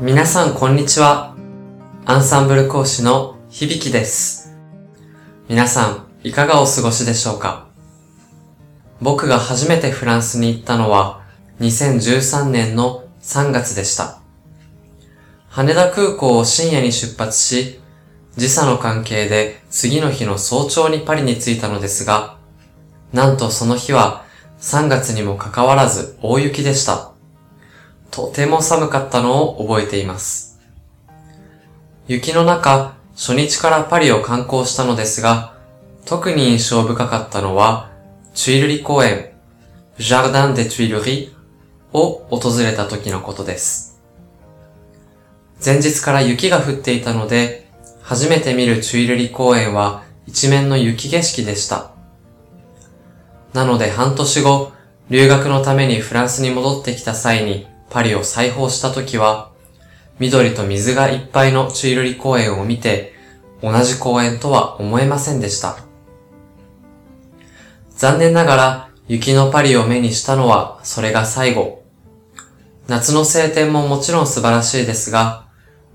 皆さんこんにちは。アンサンブル講師の響です。皆さん、いかがお過ごしでしょうか？僕が初めてフランスに行ったのは2013年の3月でした。羽田空港を深夜に出発し、時差の関係で次の日の早朝にパリに着いたのですが、なんとその日は3月にもかかわらず大雪でした。とても寒かったのを覚えています。雪の中、初日からパリを観光したのですが、特に印象深かったのは、チュイルリ公園、ジャルダンデチュイルリを訪れた時のことです。前日から雪が降っていたので、初めて見るチュイルリ公園は一面の雪景色でした。なので半年後、留学のためにフランスに戻ってきた際にパリを再訪した時は、緑と水がいっぱいのチュイルリ公園を見て、同じ公園とは思えませんでした。残念ながら、雪のパリを目にしたのは、それが最後。夏の晴天ももちろん素晴らしいですが、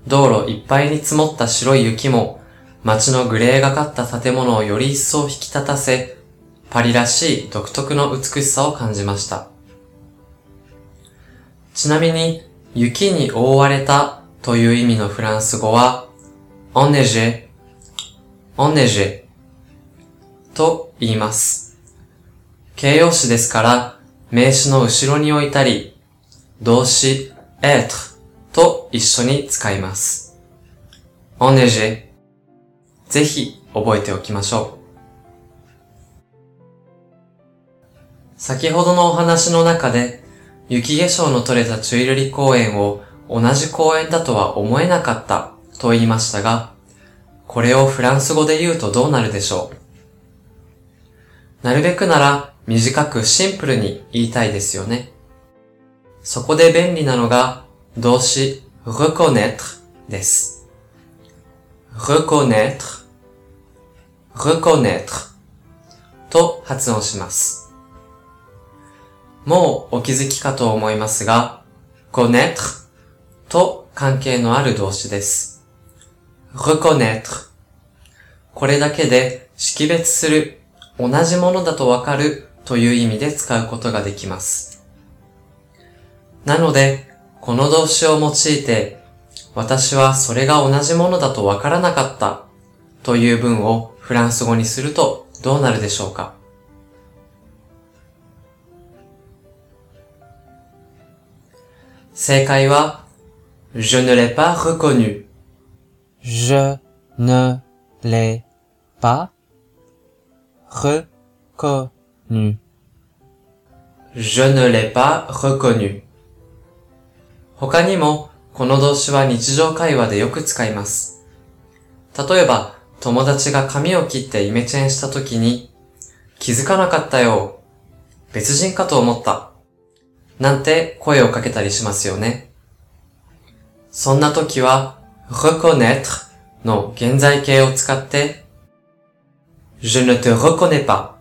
道路いっぱいに積もった白い雪も、街のグレーがかった建物をより一層引き立たせ、パリらしい独特の美しさを感じました。ちなみに、雪に覆われたという意味のフランス語は、オンネジェ、オンネジェと言います。形容詞ですから、名詞の後ろに置いたり、動詞、エートと一緒に使います。オンネジェ、ぜひ覚えておきましょう。先ほどのお話の中で、雪化粧の取れたチュイルリ公園を同じ公園だとは思えなかったと言いましたが、これをフランス語で言うとどうなるでしょう？なるべくなら短くシンプルに言いたいですよね。そこで便利なのが動詞 reconnaître です。reconnaître, reconnaître と発音します。もうお気づきかと思いますが、connaître と関係のある動詞です。reconnaître これだけで識別する、同じものだとわかるという意味で使うことができます。なので、この動詞を用いて、私はそれが同じものだとわからなかったという文をフランス語にするとどうなるでしょうか？正解は、je ne l'ai pas reconnu. Je ne l'ai pas reconnu. Je ne l'ai pas reconnu. 他にも、この動詞は日常会話でよく使います。例えば、友達が髪を切ってイメチェンした時に、気づかなかったよ。別人かと思った。なんて声をかけたりしますよね。そんな時は、reconnaître の現在形を使って、je ne te reconnais pas.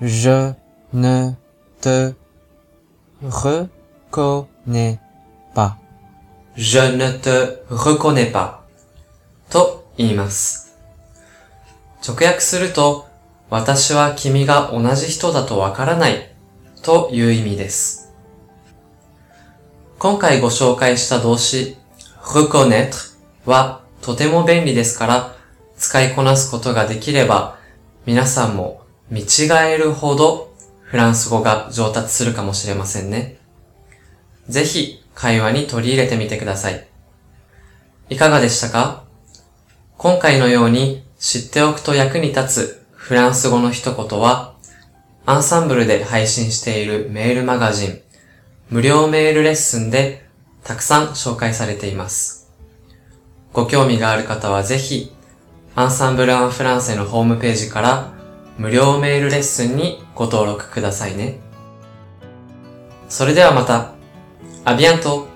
je ne te reconnais pas. je ne te reconnais pas と言います。直訳すると、私は君が同じ人だとわからないという意味です。今回ご紹介した動詞 reconnaître はとても便利ですから使いこなすことができれば皆さんも見違えるほどフランス語が上達するかもしれませんね。ぜひ会話に取り入れてみてください。いかがでしたか？今回のように知っておくと役に立つフランス語の一言はアンサンブルで配信しているメールマガジン、無料メールレッスンでたくさん紹介されています。ご興味がある方はぜひ、アンサンブル・アン・フランセのホームページから無料メールレッスンにご登録くださいね。それではまた、アビアント